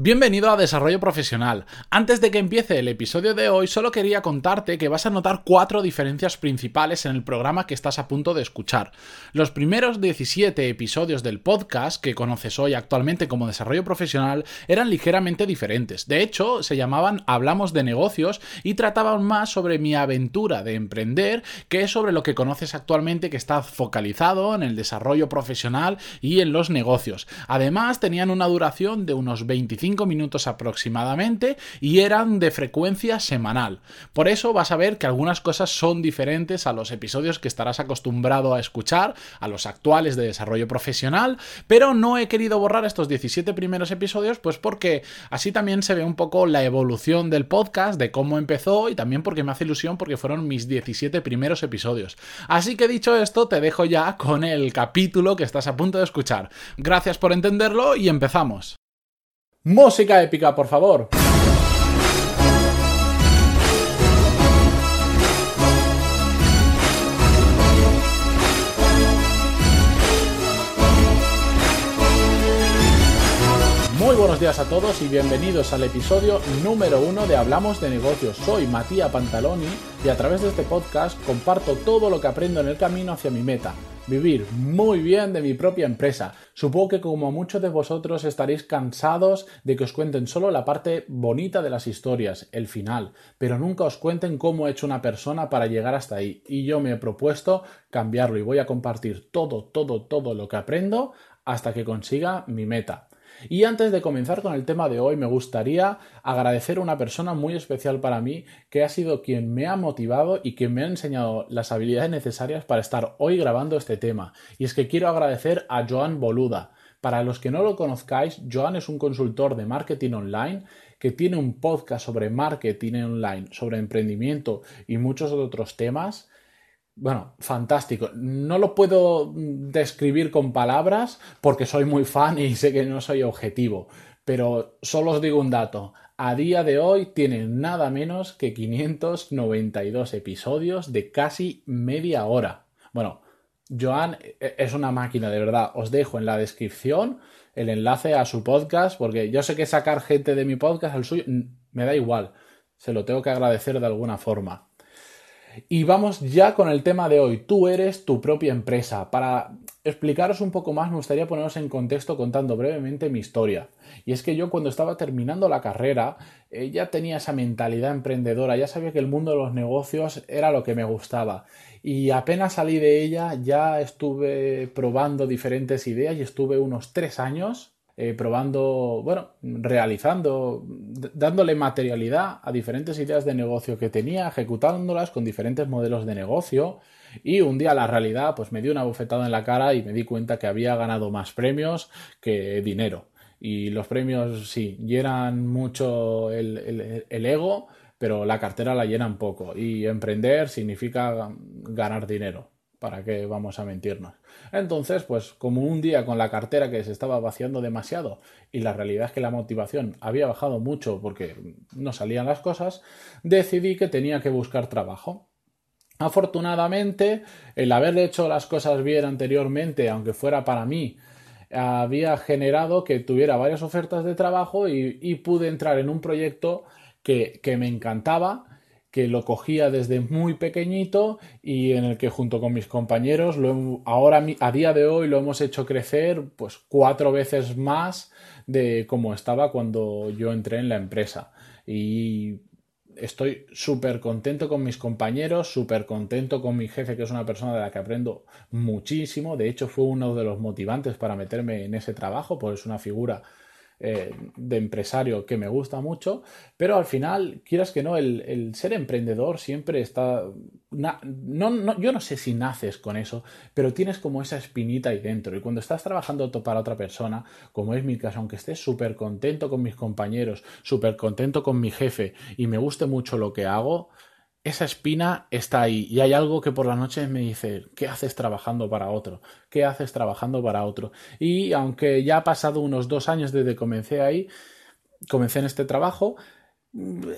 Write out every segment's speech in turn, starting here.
Bienvenido a Desarrollo Profesional. Antes de que empiece el episodio de hoy, solo quería contarte que vas a notar cuatro diferencias principales en el programa que estás a punto de escuchar. Los primeros 17 episodios del podcast que conoces hoy actualmente como Desarrollo Profesional eran ligeramente diferentes. De hecho, se llamaban Hablamos de negocios y trataban más sobre mi aventura de emprender que sobre lo que conoces actualmente que está focalizado en el desarrollo profesional y en los negocios. Además, tenían una duración de unos 25 minutos aproximadamente y eran de frecuencia semanal. Por eso vas a ver que algunas cosas son diferentes a los episodios que estarás acostumbrado a escuchar, a los actuales de desarrollo profesional, pero no he querido borrar estos 17 primeros episodios pues porque así también se ve un poco la evolución del podcast, de cómo empezó y también porque me hace ilusión porque fueron mis 17 primeros episodios. Así que dicho esto, te dejo ya con el capítulo que estás a punto de escuchar. Gracias por entenderlo y empezamos. Música épica, por favor. Buenos días a todos y bienvenidos al episodio número uno de Hablamos de Negocios. Soy Matías Pantaloni y a través de este podcast comparto todo lo que aprendo en el camino hacia mi meta vivir muy bien de mi propia empresa. Supongo que como muchos de vosotros estaréis cansados de que os cuenten solo la parte bonita de las historias, el final, pero nunca os cuenten cómo ha hecho una persona para llegar hasta ahí. Y yo me he propuesto cambiarlo y voy a compartir todo, todo, todo lo que aprendo hasta que consiga mi meta. Y antes de comenzar con el tema de hoy, me gustaría agradecer a una persona muy especial para mí que ha sido quien me ha motivado y quien me ha enseñado las habilidades necesarias para estar hoy grabando este tema. Y es que quiero agradecer a Joan Boluda. Para los que no lo conozcáis, Joan es un consultor de marketing online que tiene un podcast sobre marketing online, sobre emprendimiento y muchos otros temas bueno, fantástico. No lo puedo describir con palabras porque soy muy fan y sé que no soy objetivo, pero solo os digo un dato. A día de hoy tiene nada menos que 592 episodios de casi media hora. Bueno, Joan e-, es una máquina, de verdad. Os dejo en la descripción el enlace a su podcast porque yo sé que sacar gente de mi podcast al suyo me da igual. Se lo tengo que agradecer de alguna forma. Y vamos ya con el tema de hoy. Tú eres tu propia empresa. Para explicaros un poco más, me gustaría poneros en contexto contando brevemente mi historia. Y es que yo cuando estaba terminando la carrera eh, ya tenía esa mentalidad emprendedora, ya sabía que el mundo de los negocios era lo que me gustaba. Y apenas salí de ella ya estuve probando diferentes ideas y estuve unos tres años eh, probando, bueno, realizando, dándole materialidad a diferentes ideas de negocio que tenía, ejecutándolas con diferentes modelos de negocio. Y un día la realidad pues me dio una bofetada en la cara y me di cuenta que había ganado más premios que dinero. Y los premios sí, llenan mucho el, el ego, pero la cartera la llenan poco. Y emprender significa ganar dinero. ¿Para qué vamos a mentirnos? Entonces, pues como un día con la cartera que se estaba vaciando demasiado y la realidad es que la motivación había bajado mucho porque no salían las cosas, decidí que tenía que buscar trabajo. Afortunadamente, el haber hecho las cosas bien anteriormente, aunque fuera para mí, había generado que tuviera varias ofertas de trabajo y, pude entrar en un proyecto que, que me encantaba que lo cogía desde muy pequeñito y en el que junto con mis compañeros lo, ahora a día de hoy lo hemos hecho crecer pues cuatro veces más de como estaba cuando yo entré en la empresa y estoy súper contento con mis compañeros, súper contento con mi jefe, que es una persona de la que aprendo muchísimo. De hecho, fue uno de los motivantes para meterme en ese trabajo, pues es una figura eh, de empresario que me gusta mucho, pero al final, quieras que no, el, ser emprendedor siempre está... no, yo no sé si naces con eso, pero tienes como esa espinita ahí dentro. Y cuando estás trabajando para otra persona, como es mi caso, aunque estés súper contento con mis compañeros, súper contento con mi jefe y me guste mucho lo que hago, esa espina está ahí y hay algo que por la noche me dice, ¿qué haces trabajando para otro? ¿Qué haces trabajando para otro? Y aunque ya ha pasado unos dos años desde que comencé ahí, comencé en este trabajo,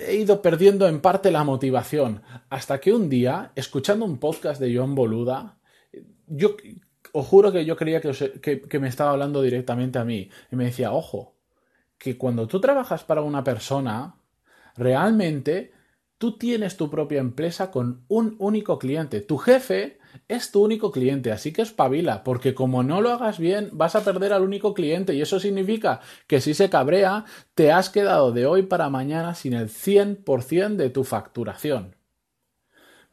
he ido perdiendo en parte la motivación, hasta que un día, escuchando un podcast de John Boluda, yo os juro que yo creía que, que me estaba hablando directamente a mí, y me decía, ojo, que cuando tú trabajas para una persona, realmente tú tienes tu propia empresa con un único cliente. Tu jefe es tu único cliente, así que espabila, porque como no lo hagas bien, vas a perder al único cliente y eso significa que si se cabrea, te has quedado de hoy para mañana sin el 100% de tu facturación.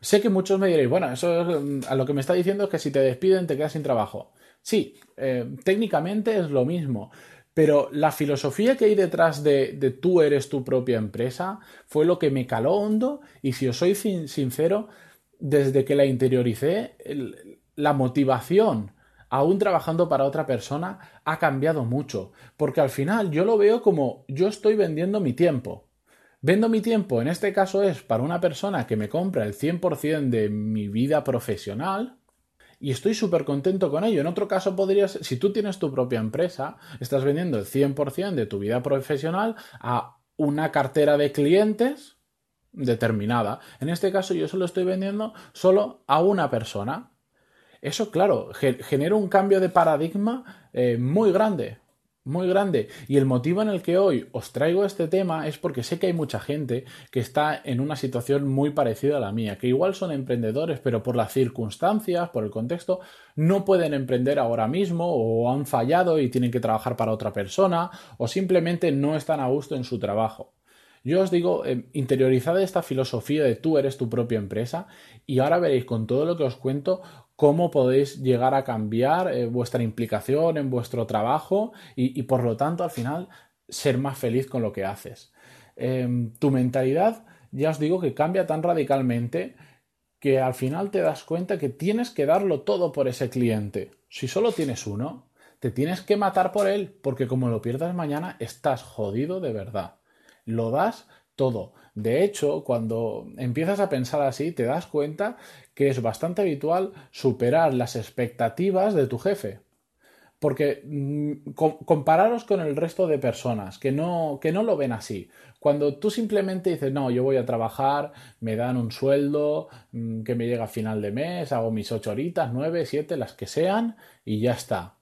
Sé que muchos me diréis, bueno, eso es, a lo que me está diciendo es que si te despiden te quedas sin trabajo. Sí, eh, técnicamente es lo mismo, pero la filosofía que hay detrás de, tú eres tu propia empresa fue lo que me caló hondo y si os soy sincero, desde que la interioricé, la motivación, aún trabajando para otra persona, ha cambiado mucho. Porque al final yo lo veo como yo estoy vendiendo mi tiempo. Vendo mi tiempo, en este caso es para una persona que me compra el 100% de mi vida profesional, y estoy súper contento con ello. En otro caso podrías, si tú tienes tu propia empresa, estás vendiendo el 100% de tu vida profesional a una cartera de clientes determinada. En este caso yo solo estoy vendiendo solo a una persona. Eso, claro, genera un cambio de paradigma eh, muy grande muy grande. Y el motivo en el que hoy os traigo este tema es porque sé que hay mucha gente que está en una situación muy parecida a la mía, que igual son emprendedores, pero por las circunstancias, por el contexto, no pueden emprender ahora mismo o han fallado y tienen que trabajar para otra persona o simplemente no están a gusto en su trabajo. Yo os digo, eh, interiorizad esta filosofía de tú eres tu propia empresa y ahora veréis con todo lo que os cuento cómo podéis llegar a cambiar eh, vuestra implicación en vuestro trabajo y, por lo tanto al final ser más feliz con lo que haces. Em, tu mentalidad, ya os digo que cambia tan radicalmente que al final te das cuenta que tienes que darlo todo por ese cliente. Si solo tienes uno, te tienes que matar por él, porque como lo pierdas mañana, estás jodido de verdad. Lo das todo. De hecho, cuando empiezas a pensar así, te das cuenta que es bastante habitual superar las expectativas de tu jefe. Porque mm, compararos con el resto de personas que no, que no lo ven así. Cuando tú simplemente dices, no, yo voy a trabajar, me dan un sueldo mm, que me llega a final de mes, hago mis ocho horitas, nueve, siete, las que sean, y ya está.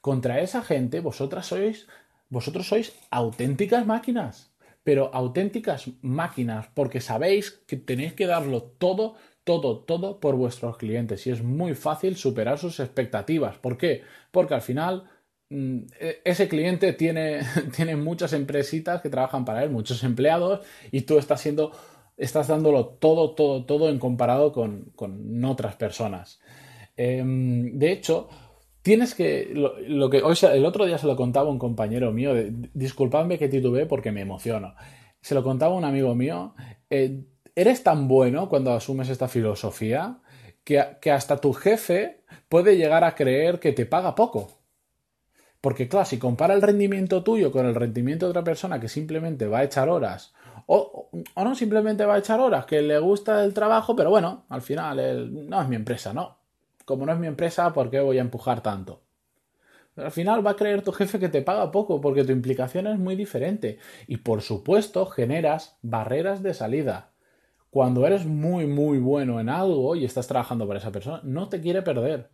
Contra esa gente, vosotras sois, vosotros sois auténticas máquinas pero auténticas máquinas, porque sabéis que tenéis que darlo todo, todo, todo por vuestros clientes y es muy fácil superar sus expectativas. ¿Por qué? Porque al final mm, e, ese cliente tiene, tiene muchas empresitas que trabajan para él, muchos empleados, y tú estás siendo, estás dándolo todo, todo, todo en comparado con, con otras personas. Em, de hecho, Tienes que. Lo, que hoy, el otro día se lo contaba un compañero mío. disculpadme que titubeé porque me emociono. Se lo contaba un amigo mío. Eh, eres tan bueno cuando asumes esta filosofía que, que hasta tu jefe puede llegar a creer que te paga poco. Porque, claro, si compara el rendimiento tuyo con el rendimiento de otra persona que simplemente va a echar horas, o, o, no simplemente va a echar horas, que le gusta el trabajo, pero bueno, al final no es mi empresa, no como no es mi empresa, ¿por qué voy a empujar tanto? Al final va a creer tu jefe que te paga poco porque tu implicación es muy diferente y por supuesto generas barreras de salida. Cuando eres muy muy bueno en algo y estás trabajando para esa persona, no te quiere perder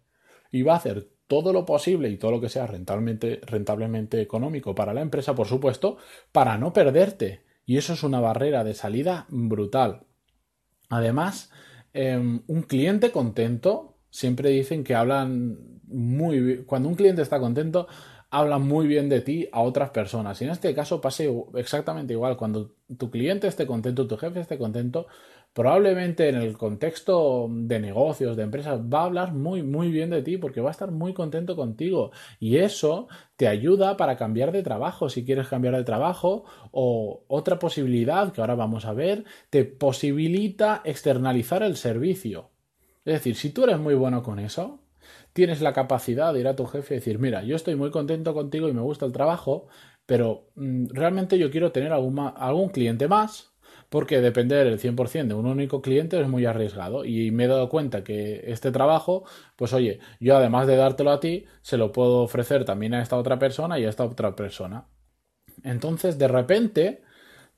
y va a hacer todo lo posible y todo lo que sea rentablemente, económico para la empresa, por supuesto, para no perderte. Y eso es una barrera de salida brutal. Además, em, un cliente contento siempre dicen que hablan muy bien, cuando un cliente está contento, hablan muy bien de ti a otras personas. Y en este caso pase exactamente igual. Cuando tu cliente esté contento, tu jefe esté contento, probablemente en el contexto de negocios, de empresas, va a hablar muy, muy bien de ti porque va a estar muy contento contigo. Y eso te ayuda para cambiar de trabajo, si quieres cambiar de trabajo. O otra posibilidad que ahora vamos a ver, te posibilita externalizar el servicio. Es decir, si tú eres muy bueno con eso, tienes la capacidad de ir a tu jefe y decir, mira, yo estoy muy contento contigo y me gusta el trabajo, pero mm, realmente yo quiero tener algún, cliente más, porque depender el 100% de un único cliente es muy arriesgado y me he dado cuenta que este trabajo, pues oye, yo además de dártelo a ti, se lo puedo ofrecer también a esta otra persona y a esta otra persona. Entonces, de repente,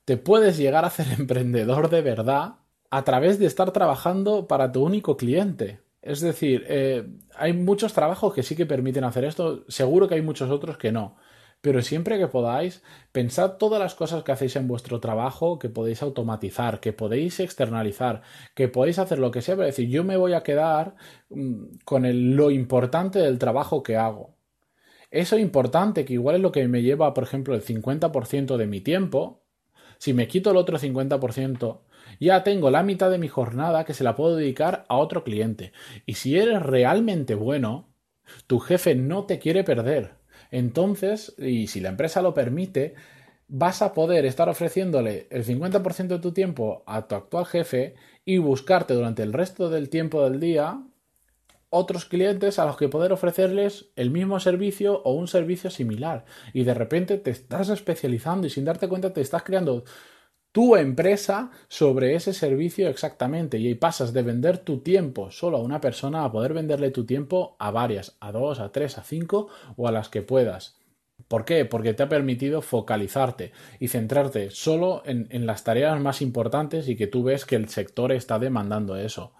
te puedes llegar a hacer emprendedor de verdad a través de estar trabajando para tu único cliente. Es decir, eh, hay muchos trabajos que sí que permiten hacer esto, seguro que hay muchos otros que no. pero siempre que podáis, pensad todas las cosas que hacéis en vuestro trabajo, que podéis automatizar, que podéis externalizar, que podéis hacer lo que sea, pero decir, yo me voy a quedar mm, con lo importante del trabajo que hago. Eso importante, que igual es lo que me lleva, por ejemplo, el 50% de mi tiempo, si me quito el otro 50%, ya tengo la mitad de mi jornada que se la puedo dedicar a otro cliente. Y si eres realmente bueno, tu jefe no te quiere perder. Entonces, y si la empresa lo permite, vas a poder estar ofreciéndole el 50% de tu tiempo a tu actual jefe y buscarte durante el resto del tiempo del día otros clientes a los que poder ofrecerles el mismo servicio o un servicio similar. Y de repente te estás especializando y sin darte cuenta te estás creando tu empresa sobre ese servicio exactamente y ahí pasas de vender tu tiempo solo a una persona a poder venderle tu tiempo a varias, a dos, a tres, a cinco o a las que puedas. ¿Por qué? Porque te ha permitido focalizarte y centrarte solo en, en las tareas más importantes y que tú ves que el sector está demandando eso.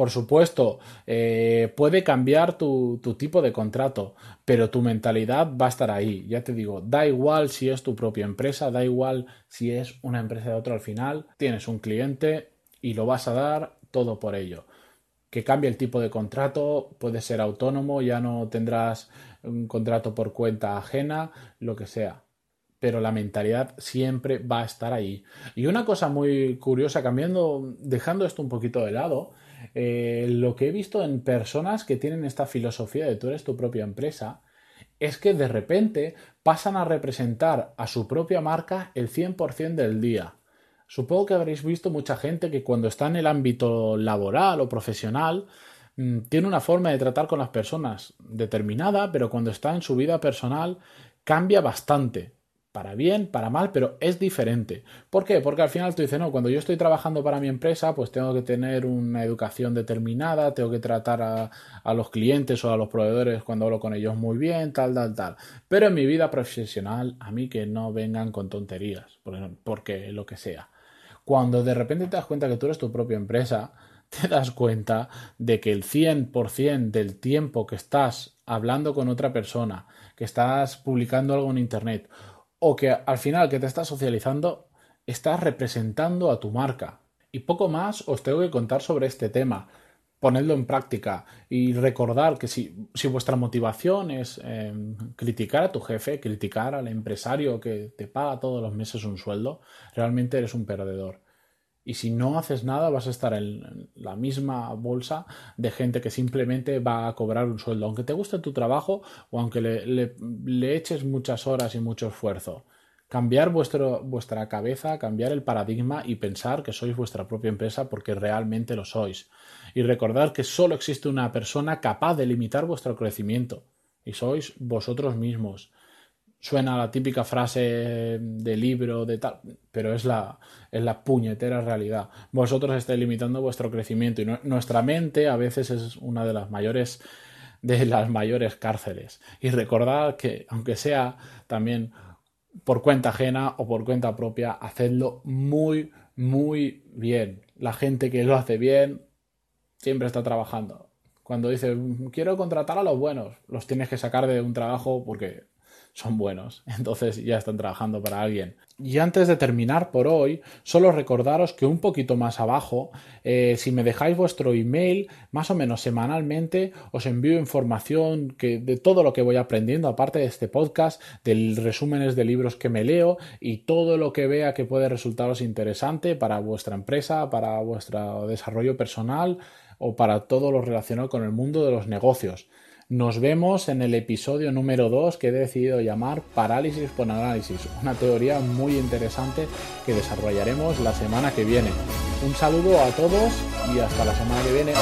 Por supuesto, eh, puede cambiar tu, tipo de contrato, pero tu mentalidad va a estar ahí. Ya te digo, da igual si es tu propia empresa, da igual si es una empresa de otro al final, tienes un cliente y lo vas a dar todo por ello. Que cambie el tipo de contrato, puede ser autónomo, ya no tendrás un contrato por cuenta ajena, lo que sea pero la mentalidad siempre va a estar ahí. Y una cosa muy curiosa, cambiando, dejando esto un poquito de lado, eh, lo que he visto en personas que tienen esta filosofía de tú eres tu propia empresa es que de repente pasan a representar a su propia marca el 100% del día. Supongo que habréis visto mucha gente que cuando está en el ámbito laboral o profesional mm, tiene una forma de tratar con las personas determinada, pero cuando está en su vida personal cambia bastante para bien, para mal, pero es diferente. ¿Por qué? Porque al final tú dices, no, cuando yo estoy trabajando para mi empresa, pues tengo que tener una educación determinada, tengo que tratar a, los clientes o a los proveedores cuando hablo con ellos muy bien, tal, tal, tal. Pero en mi vida profesional, a mí que no vengan con tonterías, porque lo que sea. Cuando de repente te das cuenta que tú eres tu propia empresa, te das cuenta de que el 100% del tiempo que estás hablando con otra persona, que estás publicando algo en Internet, o que al final que te estás socializando estás representando a tu marca. Y poco más os tengo que contar sobre este tema. Ponedlo en práctica y recordar que si, si vuestra motivación es em, criticar a tu jefe, criticar al empresario que te paga todos los meses un sueldo, realmente eres un perdedor. Y si no haces nada, vas a estar en la misma bolsa de gente que simplemente va a cobrar un sueldo, aunque te guste tu trabajo o aunque le, eches muchas horas y mucho esfuerzo. Cambiar vuestro, vuestra cabeza, cambiar el paradigma y pensar que sois vuestra propia empresa porque realmente lo sois. Y recordar que solo existe una persona capaz de limitar vuestro crecimiento y sois vosotros mismos suena la típica frase de libro, de tal, pero es la, es la puñetera realidad. Vosotros estáis limitando vuestro crecimiento y nuestra mente a veces es una de las mayores de las mayores cárceles. Y recordad que, aunque sea también por cuenta ajena o por cuenta propia, hacedlo muy, muy bien. La gente que lo hace bien siempre está trabajando. Cuando dice quiero contratar a los buenos, los tienes que sacar de un trabajo porque son buenos, entonces ya están trabajando para alguien. Y antes de terminar por hoy, solo recordaros que un poquito más abajo, eh, si me dejáis vuestro email, más o menos semanalmente os envío información que, de todo lo que voy aprendiendo, aparte de este podcast, de resúmenes de libros que me leo y todo lo que vea que puede resultaros interesante para vuestra empresa, para vuestro desarrollo personal o para todo lo relacionado con el mundo de los negocios. Nos vemos en el episodio número 2 que he decidido llamar Parálisis por Análisis, una teoría muy interesante que desarrollaremos la semana que viene. Un saludo a todos y hasta la semana que viene.